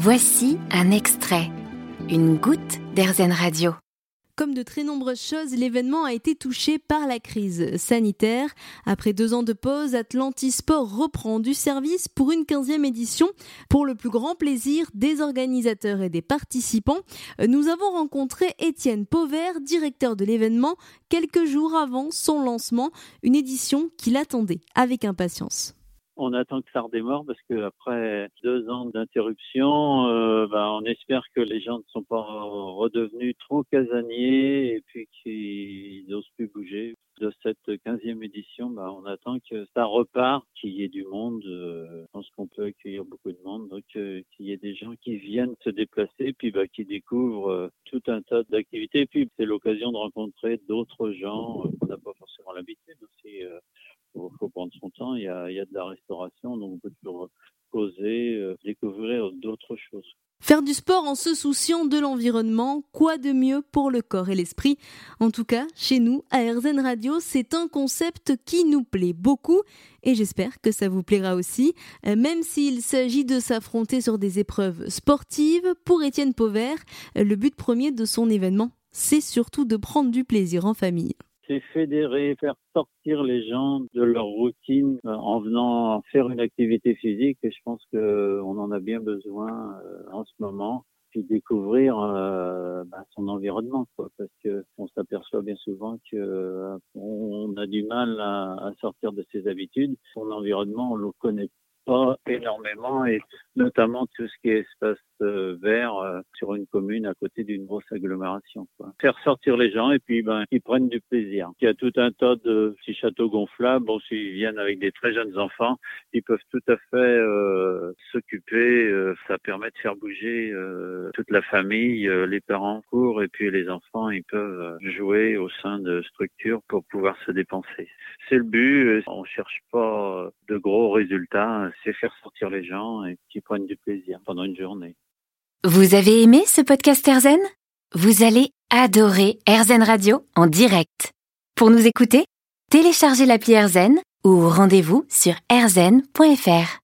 Voici un extrait, une goutte d'Airzen Radio. Comme de très nombreuses choses, l'événement a été touché par la crise sanitaire. Après deux ans de pause, Atlantisport reprend du service pour une 15e édition. Pour le plus grand plaisir des organisateurs et des participants, nous avons rencontré Étienne Pauvert, directeur de l'événement, quelques jours avant son lancement, une édition qu'il attendait avec impatience on attend que ça redémarre parce que après deux ans d'interruption, euh, ben, on espère que les gens ne sont pas redevenus trop casaniers et puis qu'ils n'osent plus bouger. De cette 15e édition, ben, on attend que ça repart, qu'il y ait du monde. Euh, je pense qu'on peut accueillir beaucoup de monde, donc euh, qu'il y ait des gens qui viennent se déplacer, puis ben, qui découvrent tout un tas d'activités. Puis c'est l'occasion de rencontrer d'autres gens qu'on n'a pas forcément l'habitude aussi faut, faut prendre son temps. Il y, a, de la restauration, donc on peut toujours causer, euh, découvrir d'autres choses. Faire du sport en se souciant de l'environnement, quoi de mieux pour le corps et l'esprit? En tout cas, chez nous, à RZN Radio, c'est un concept qui nous plaît beaucoup et j'espère que ça vous plaira aussi, euh, même s'il s'agit de s'affronter sur des épreuves sportives. Pour Étienne Pauvert, le but premier de son événement, c'est surtout de prendre du plaisir en famille c'est fédérer, faire sortir les gens de leur routine euh, en venant faire une activité physique. Et je pense qu'on en a bien besoin euh, en ce moment. Puis découvrir euh, bah, son environnement, quoi, parce que on s'aperçoit bien souvent que on a du mal à, à, sortir de ses habitudes. Son environnement, on le connaît pas énormément et notamment tout ce qui est espace euh, vert euh, sur une commune à côté d'une grosse agglomération. Quoi. Faire sortir les gens et puis ben ils prennent du plaisir. Il y a tout un tas de petits châteaux gonflables. Bon, s'ils viennent avec des très jeunes enfants, ils peuvent tout à fait euh, s'occuper. Euh, ça permet de faire bouger toute la famille, les parents courent et puis les enfants ils peuvent jouer au sein de structures pour pouvoir se dépenser. C'est le but. On cherche pas de gros résultats. C'est faire sortir les gens et qu'ils du plaisir pendant une journée. Vous avez aimé ce podcast Erzen Vous allez adorer Erzen Radio en direct. Pour nous écouter, téléchargez l'appli Erzen ou rendez-vous sur erzen.fr.